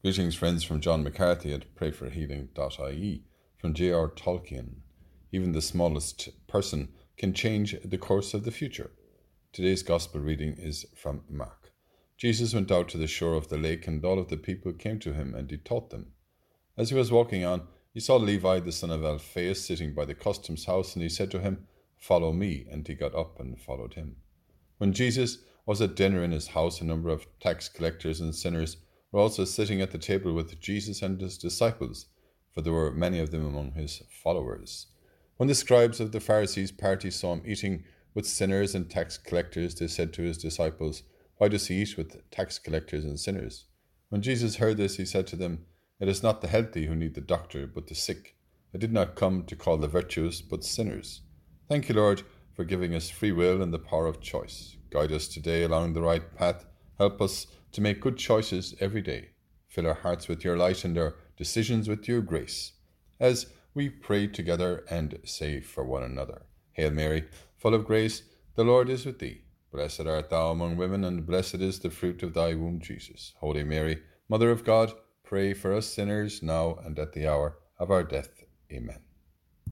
Greetings, friends, from John McCarthy at prayforhealing.ie. From J.R. Tolkien. Even the smallest person can change the course of the future. Today's Gospel reading is from Mark. Jesus went out to the shore of the lake, and all of the people came to him, and he taught them. As he was walking on, he saw Levi the son of Alphaeus sitting by the customs house, and he said to him, Follow me. And he got up and followed him. When Jesus was at dinner in his house, a number of tax collectors and sinners were also sitting at the table with Jesus and his disciples, for there were many of them among his followers. When the scribes of the Pharisees' party saw him eating with sinners and tax collectors, they said to his disciples, Why does he eat with tax collectors and sinners? When Jesus heard this, he said to them, It is not the healthy who need the doctor, but the sick. I did not come to call the virtuous, but sinners. Thank you, Lord, for giving us free will and the power of choice. Guide us today along the right path. Help us to make good choices every day. Fill our hearts with your light and our decisions with your grace. As we pray together and say for one another Hail Mary, full of grace, the Lord is with thee. Blessed art thou among women, and blessed is the fruit of thy womb, Jesus. Holy Mary, Mother of God, pray for us sinners now and at the hour of our death. Amen.